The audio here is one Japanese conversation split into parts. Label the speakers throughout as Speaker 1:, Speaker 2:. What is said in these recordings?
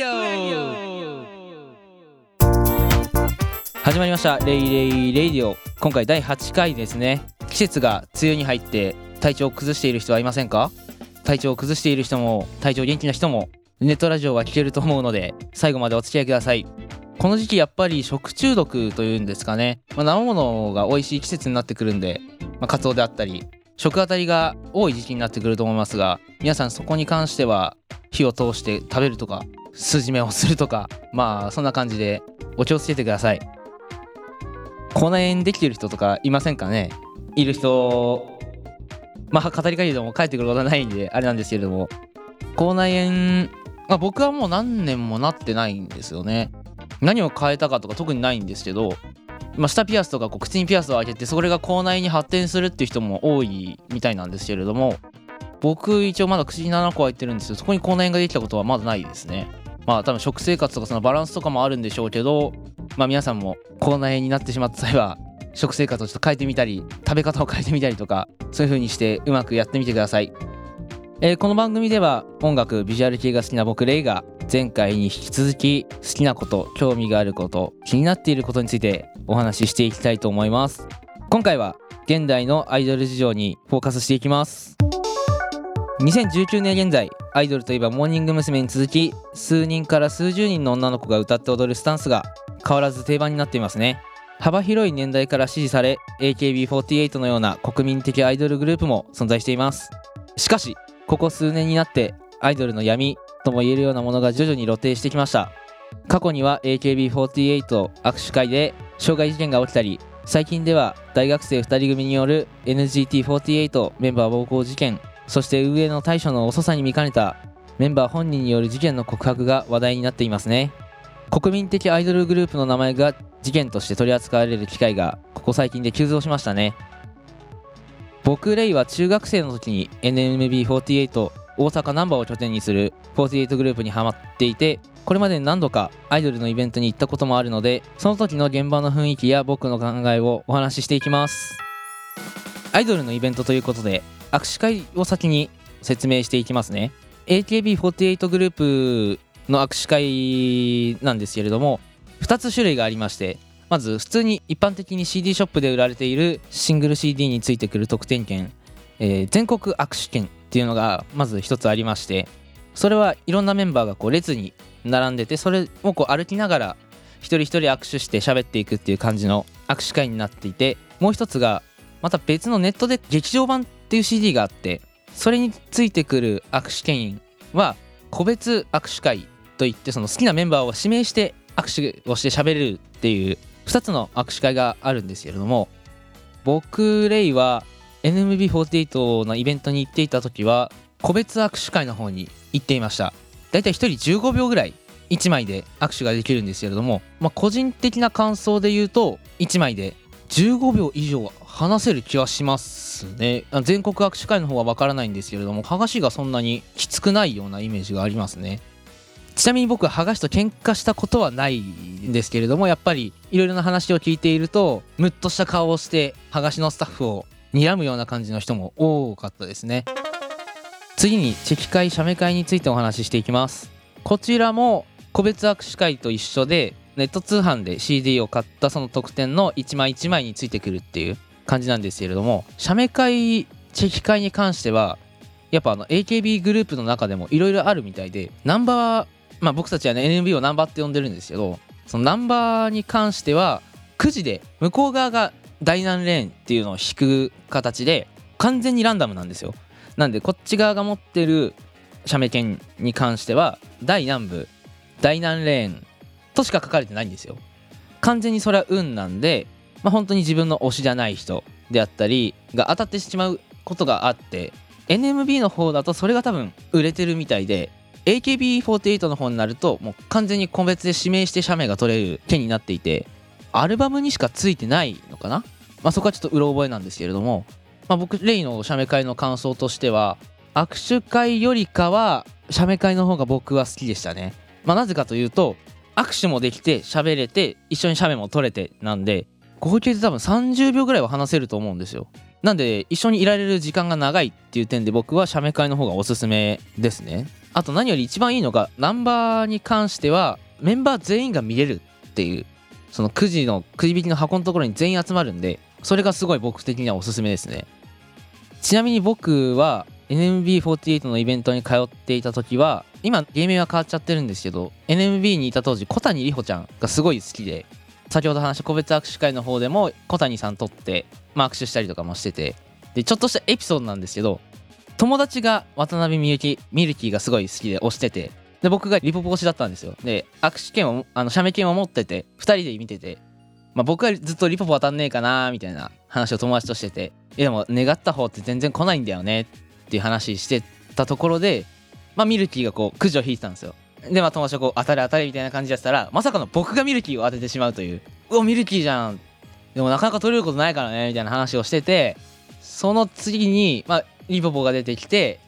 Speaker 1: ディオ始まりました。レイレイレイディオ。今回第8回ですね。季節が梅雨に入って体調を崩している人はいませんか？体調を崩している人も体調元気な人もネットラジオは聞けると思うので最後までお付き合いください。この時期やっぱり食中毒というんですかね、まあ、生物が美味しい季節になってくるんで、まあ、カツオであったり食あたりが多い時期になってくると思いますが皆さんそこに関しては火を通して食べるとか筋目をするとかまあそんな感じでお気をつけてください。口内炎できてる人とかいませんかね？いる人。まあ語り限りでも帰ってくることはないんであれなんですけれども。口内炎まあ僕はもう何年もなってないんですよね。何を変えたかとか特にないんですけどまあ、下ピアスとかこう口にピアスを開けてそれが口内に発展するっていう人も多いみたいなんですけれども僕一応まだ口に7個開いてるんですけどそこに口内炎ができたことはまだないですねまあ多分食生活とかそのバランスとかもあるんでしょうけどまあ皆さんも口内炎になってしまった際は食生活をちょっと変えてみたり食べ方を変えてみたりとかそういう風にしてうまくやってみてください。えー、この番組では音楽ビジュアル系が好きな僕レイが前回に引き続き好きなこと興味があること気になっていることについてお話ししていきたいと思います。今回は現代のアイドル事情にフォーカスしていきます。2019年現在アイドルといえばモーニング娘。に続き数人から数十人の女の子が歌って踊るスタンスが変わらず定番になっていますね。幅広い年代から支持され AKB48 のような国民的アイドルグループも存在しています。しかしここ数年になってアイドルの闇とも言えるようなものが徐々に露呈してきました。過去には AKB48 握手会で傷害事件が起きたり最近では大学生2人組による NGT48 メンバー暴行事件。そして運営の対処の遅さに見かねたメンバー本人による事件の告白が話題になっていますね。国民的アイドルグループの名前が事件として取り扱われる機会がここ最近で急増しましたね。僕レイは中学生の時に NMB48 大阪ナンバーを拠点にする48グループにハマっていてこれまで何度かアイドルのイベントに行ったこともあるのでその時の現場の雰囲気や僕の考えをお話ししていきます。アイドルのイベントということで握手会を先に説明していきますね。AKB48 グループの握手会なんですけれども2つ種類がありましてまず普通に一般的に CD ショップで売られているシングル CD についてくる特典券、えー、全国握手券っていうのがまず一つありましてそれはいろんなメンバーがこう列に並んでてそれをこう歩きながら一人一人握手して喋っていくっていう感じの握手会になっていてもう一つがまた別のネットで劇場版っていう CD があってそれについてくる握手券は個別握手会といってその好きなメンバーを指名して握手をして喋れるっていう2つの握手会があるんですけれども僕レイは NMB48 のイベントに行っていた時は個別握手会の方に行っていました。だいたい1人15秒ぐらい1枚で握手ができるんですけれども、まあ、個人的な感想で言うと1枚で15秒以上話せる気はしますね。全国握手会の方はわからないんですけれども剥がしがそんなにきつくないようなイメージがありますね。ちなみに僕は剥がしと喧嘩したことはないんですけれどもやっぱりいろいろな話を聞いているとムッとした顔をして剥がしのスタッフを睨むような感じの人も多かったですね。次にチェキ会写メ会についてお話ししていきます。こちらも個別握手会と一緒でネット通販で CD を買ったその特典の1枚1枚についてくるっていう感じなんですけれども写メ会チェキ会に関してはやっぱあの AKB グループの中でもいろいろあるみたいでナンバーまあ僕たちはね NMB をナンバーって呼んでるんですけどそのナンバーに関してはくじで向こう側が大難レーンっていうのを引く形で完全にランダムなんですよ。なんでこっち側が持ってる写メ券に関しては大南部大難レーンとしか書かれてないんですよ。完全にそれは運なんで、まあ、本当に自分の推しじゃない人であったりが当たってしまうことがあって NMB の方だとそれが多分売れてるみたいで AKB48 の方になるともう完全に個別で指名して写メが取れる件になっていてアルバムにしかついてないのかな、まあ、そこはちょっとうろ覚えなんですけれども、まあ、僕レイの写メ会の感想としては握手会よりかは写メ会の方が僕は好きでしたね、まあ、なぜかというと握手もできて喋れて一緒に写メも撮れてなんで合計で多分30秒ぐらいは話せると思うんですよ。なんで一緒にいられる時間が長いっていう点で僕は写メ会の方がおすすめですね。あと何より一番いいのがナンバーに関してはメンバー全員が見れるっていうそのくじのくじ引きの箱のところに全員集まるんでそれがすごい僕的にはおすすめですね。ちなみに僕は NMB48 のイベントに通っていた時は今芸名は変わっちゃってるんですけど NMB にいた当時小谷里穂ちゃんがすごい好きで先ほど話した個別握手会の方でも小谷さんとって、まあ、握手したりとかもしててでちょっとしたエピソードなんですけど友達が渡辺美幸ミルキーがすごい好きで推しててで僕がリポポ推しだったんですよ。で握手券をあの写メ券を持ってて2人で見てて、まあ、僕はずっとリポポ当たんねえかなみたいな話を友達としてていやでも願った方って全然来ないんだよねっていう話してたところで、まあ、ミルキーがこうくじを引いてたんですよ。でまあ友達がこう当たれ当たれみたいな感じでやったらまさかの僕がミルキーを当ててしまうという。うわミルキーじゃん。でもなかなか取れることないからねみたいな話をしててその次に、まあ、リポポが出てきて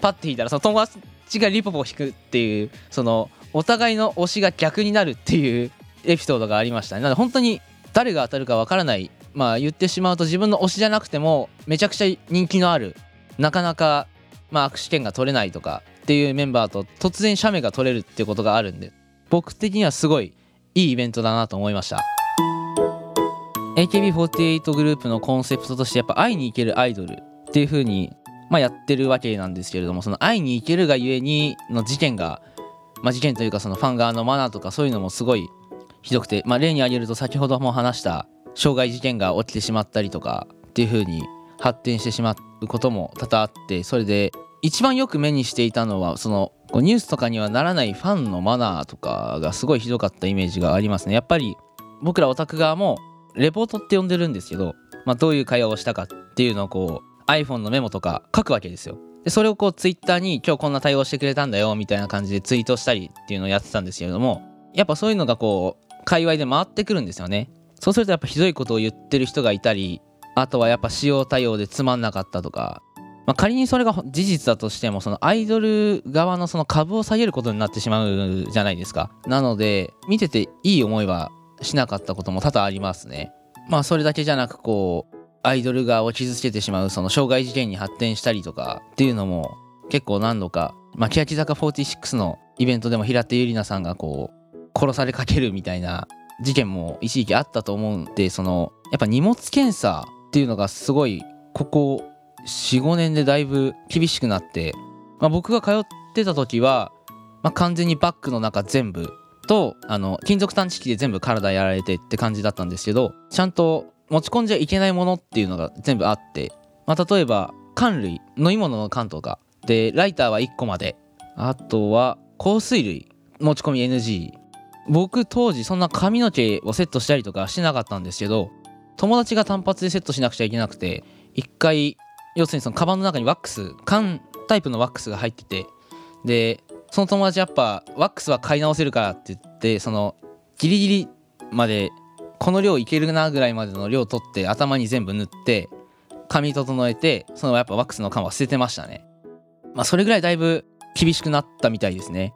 Speaker 1: パッて引いたらその友達がリポポを引くっていうそのお互いの推しが逆になるっていうエピソードがありましたね。なので本当に誰が当たるかわからない。まあ言ってしまうと自分の推しじゃなくてもめちゃくちゃ人気のあるなかなかまあ握手券が取れないとかっていうメンバーと突然写メが取れるっていうことがあるんで僕的にはすごいいいイベントだなと思いました。AKB48 グループのコンセプトとしてやっぱ会いに行けるアイドルっていう風にまあやってるわけなんですけれどもその会いに行けるがゆえにの事件がまあ事件というかそのファン側のマナーとかそういうのもすごいひどくてまあ例に挙げると先ほども話した傷害事件が起きてしまったりとかっていう風に発展してしまうことも多々あってそれで一番よく目にしていたのはそのニュースとかにはならないファンのマナーとかがすごいひどかったイメージがありますね。やっぱり僕らオタク側もレポートって呼んでるんですけど、まあ、どういう会話をしたかっていうのをこう iPhone のメモとか書くわけですよ。でそれをこう Twitter に今日こんな対応してくれたんだよみたいな感じでツイートしたりっていうのをやってたんですけれどもやっぱそういうのがこう界隈で回ってくるんですよね。そうするとやっぱひどいことを言ってる人がいたりあとはやっぱ使用対応でつまんなかったとか、まあ、仮にそれが事実だとしてもそのアイドル側のその株を下げることになってしまうじゃないですか。なので見てていい思いはしなかったことも多々ありますね。まあそれだけじゃなくこうアイドル側を傷つけてしまうその傷害事件に発展したりとかっていうのも結構何度か、まあ、欅坂46のイベントでも平手友梨奈さんがこう殺されかけるみたいな事件も一時期あったと思うんでそのやっぱ荷物検査っていうのがすごいここ45年でだいぶ厳しくなって、まあ、僕が通ってた時は、まあ、完全にバッグの中全部とあの金属探知機で全部体やられてって感じだったんですけどちゃんと持ち込んじゃいけないものっていうのが全部あって、まあ、例えば缶類飲み物の缶とかでライターは1個まであとは香水類持ち込み NG 僕当時そんな髪の毛をセットしたりとかしてなかったんですけど友達が単発でセットしなくちゃいけなくて一回要するにそのカバンの中にワックス缶タイプのワックスが入っててでその友達やっぱワックスは買い直せるからって言ってそのギリギリまでこの量いけるなぐらいまでの量取って頭に全部塗って髪整えてそのやっぱワックスの缶は捨ててましたね。まあそれぐらいだいぶ厳しくなったみたいですね。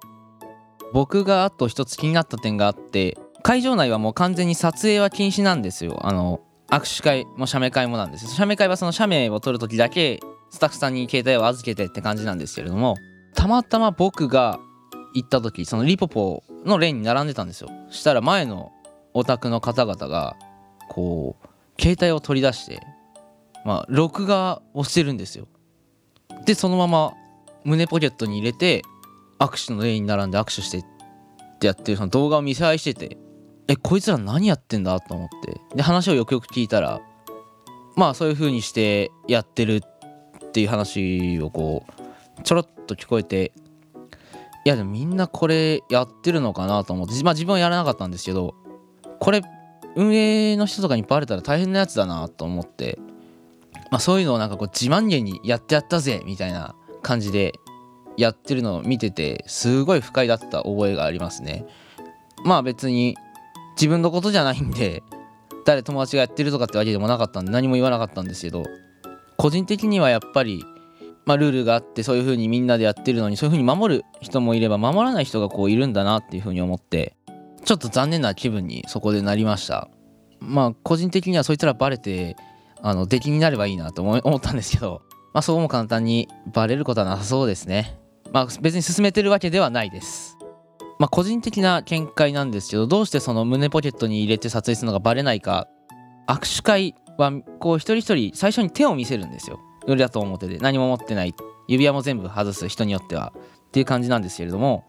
Speaker 1: 僕があと一つ気になった点があって会場内はもう完全に撮影は禁止なんですよ。あの握手会も写メ会もなんです。写メ会はその写メを撮る時だけスタッフさんに携帯を預けてって感じなんですけれどもたまたま僕が行った時そのリポポのレーンに並んでたんですよ。したら前のお宅の方々がこう携帯を取り出してまあ録画をしてるんですよ。でそのまま胸ポケットに入れて握手のレーンに並んで握手してってやってるその動画を見せ合いしててえこいつら何やってんだと思って。で話をよくよく聞いたらまあそういう風にしてやってるっていう話をこうちょろっと聞こえていやでもみんなこれやってるのかなと思って。まあ自分はやらなかったんですけどこれ運営の人とかにバレたら大変なやつだなと思って。まあそういうのをなんかこう自慢げにやってやったぜみたいな感じでやってるのを見ててすごい不快だった覚えがありますね。まあ別に自分のことじゃないんで誰友達がやってるとかってわけでもなかったんで何も言わなかったんですけど個人的にはやっぱりまあ、ルールがあってそういう風にみんなでやってるのにそういう風に守る人もいれば守らない人がこういるんだなっていう風に思ってちょっと残念な気分にそこでなりました。まあ個人的にはそいつらバレてあの出来になればいいなと思 ったんですけどまあそうも簡単にバレることはなさそうですね。まあ別に進めてるわけではないです。まあ個人的な見解なんですけどどうしてその胸ポケットに入れて撮影するのがバレないか握手会はこう一人一人最初に手を見せるんですよ。裏と表で何も持ってない指輪も全部外す人によってはっていう感じなんですけれども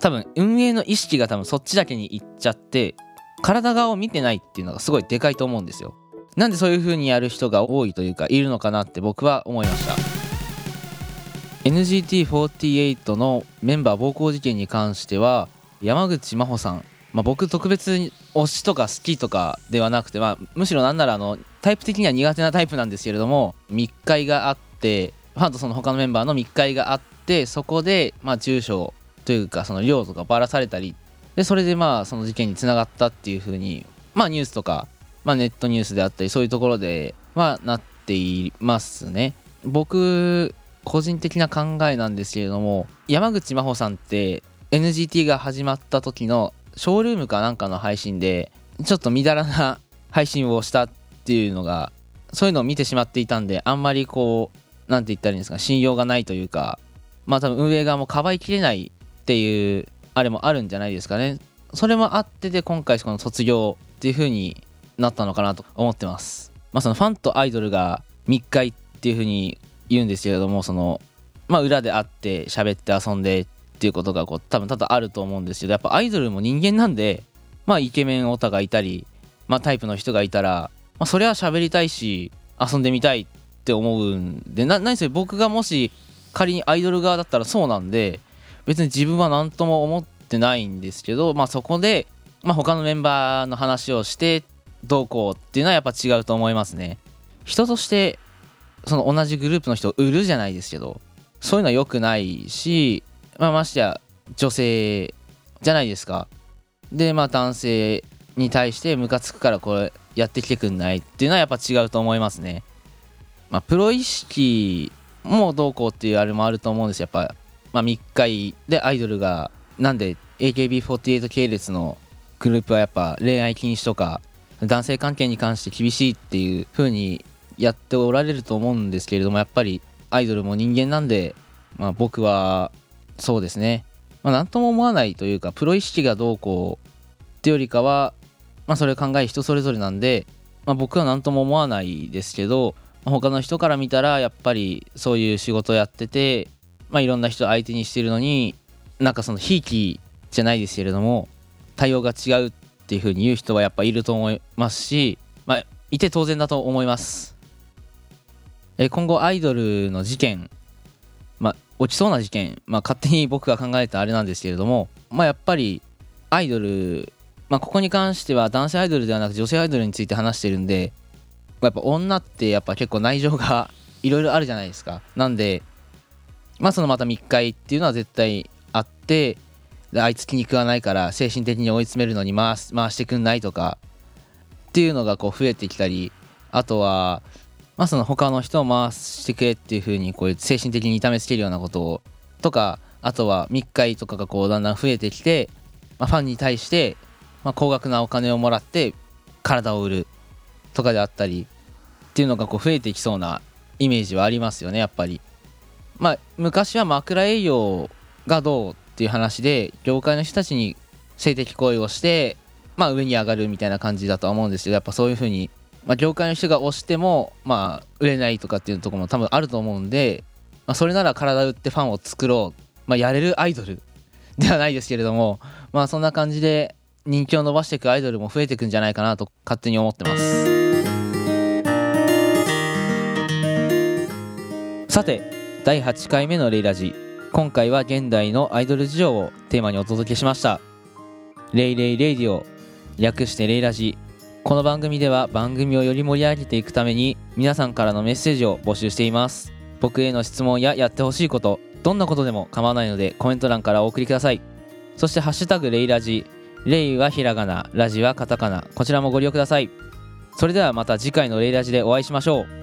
Speaker 1: 多分運営の意識が多分そっちだけにいっちゃって体側を見てないっていうのがすごいでかいと思うんですよ。なんでそういう風にやる人が多いというかいるのかなって僕は思いました。NGT48 のメンバー暴行事件に関しては山口真帆さん、まあ、僕特別推しとか好きとかではなくて、まあ、むしろなんならあのタイプ的には苦手なタイプなんですけれども密会があってファンとその他のメンバーの密会があってそこでまあ住所というかその量とかばらされたりでそれでまあその事件につながったっていうふうにまあニュースとか、まあ、ネットニュースであったりそういうところではなっていますね。僕個人的な考えなんですけれども山口真帆さんって NGT が始まった時のショールームかなんかの配信でちょっとみだらな配信をしたっていうのがそういうのを見てしまっていたんであんまりこう何て言ったらいいんですか信用がないというかまあ多分運営側もかばいきれないっていうあれもあるんじゃないですかね。それもあってで今回この卒業っていう風になったのかなと思ってます。まあそのファンとアイドルが密会っていう風に言うんですけれどもそのまあ裏で会って喋って遊んでっていうことがこう多分多々あると思うんですけどやっぱアイドルも人間なんでまあイケメンオタがいたりまあタイプの人がいたらまあそれは喋りたいし遊んでみたいって思うんでな何せ僕がもし仮にアイドル側だったらそうなんで別に自分は何とも思ってないんですけどまあそこで、まあ、他のメンバーの話をしてどうこうっていうのはやっぱ違うと思いますね。人としてその同じグループの人を売るじゃないですけどそういうのは良くないし、まあ、ましてや女性じゃないですか。でまあ男性に対してムカつくからこれやってきてくんないっていうのはやっぱ違うと思いますね。まあ、プロ意識もどうこうっていうあれもあると思うんですやっぱ、まあ、密会でアイドルがなんで AKB48 系列のグループはやっぱ恋愛禁止とか男性関係に関して厳しいっていう風にやっておられると思うんですけれどもやっぱりアイドルも人間なんで、まあ、僕はそうですね、まあ、何とも思わないというかプロ意識がどうこうってよりかは、まあ、それ考え人それぞれなんで、まあ、僕は何とも思わないですけど他の人から見たらやっぱりそういう仕事やってて、まあ、いろんな人相手にしてるのになんかそのひいきじゃないですけれども対応が違うっていうふうに言う人はやっぱいると思いますし、まあ、いて当然だと思います。え今後アイドルの事件、まあ、起きそうな事件、まあ、勝手に僕が考えたあれなんですけれども、まあ、やっぱりアイドル、まあ、ここに関しては男性アイドルではなく女性アイドルについて話してるんでやっぱ女ってやっぱ結構内情が いろいろあるじゃないですか。なんでまあそのまた密会っていうのは絶対あってあいつ気に食わないから精神的に追い詰めるのに回回してくんないとかっていうのがこう増えてきたりあとはまあその他の人を回してくれっていう風にこういう精神的に痛めつけるようなことをとかあとは密会とかがこうだんだん増えてきて、まあ、ファンに対して、まあ、高額なお金をもらって体を売るとかであったりっていうのがこう増えてきそうなイメージはありますよねやっぱり。まあ昔は枕営業がどうっていう話で業界の人たちに性的行為をしてまあ上に上がるみたいな感じだとは思うんですけどやっぱそういうふうに、まあ、業界の人が押してもまあ売れないとかっていうところも多分あると思うんで、まあ、それなら体売ってファンを作ろう、まあ、やれるアイドルではないですけれどもまあそんな感じで人気を伸ばしていくアイドルも増えていくんじゃないかなと勝手に思ってます。さて第8回目のレイラジ。今回は現代のアイドル事情をテーマにお届けしました。レイレイレイディオ。略してレイラジ。この番組では番組をより盛り上げていくために皆さんからのメッセージを募集しています。僕への質問ややってほしいことどんなことでも構わないのでコメント欄からお送りください。そしてハッシュタグレイラジ。レイはひらがなラジはカタカナ。こちらもご利用ください。それではまた次回のレイラジでお会いしましょう。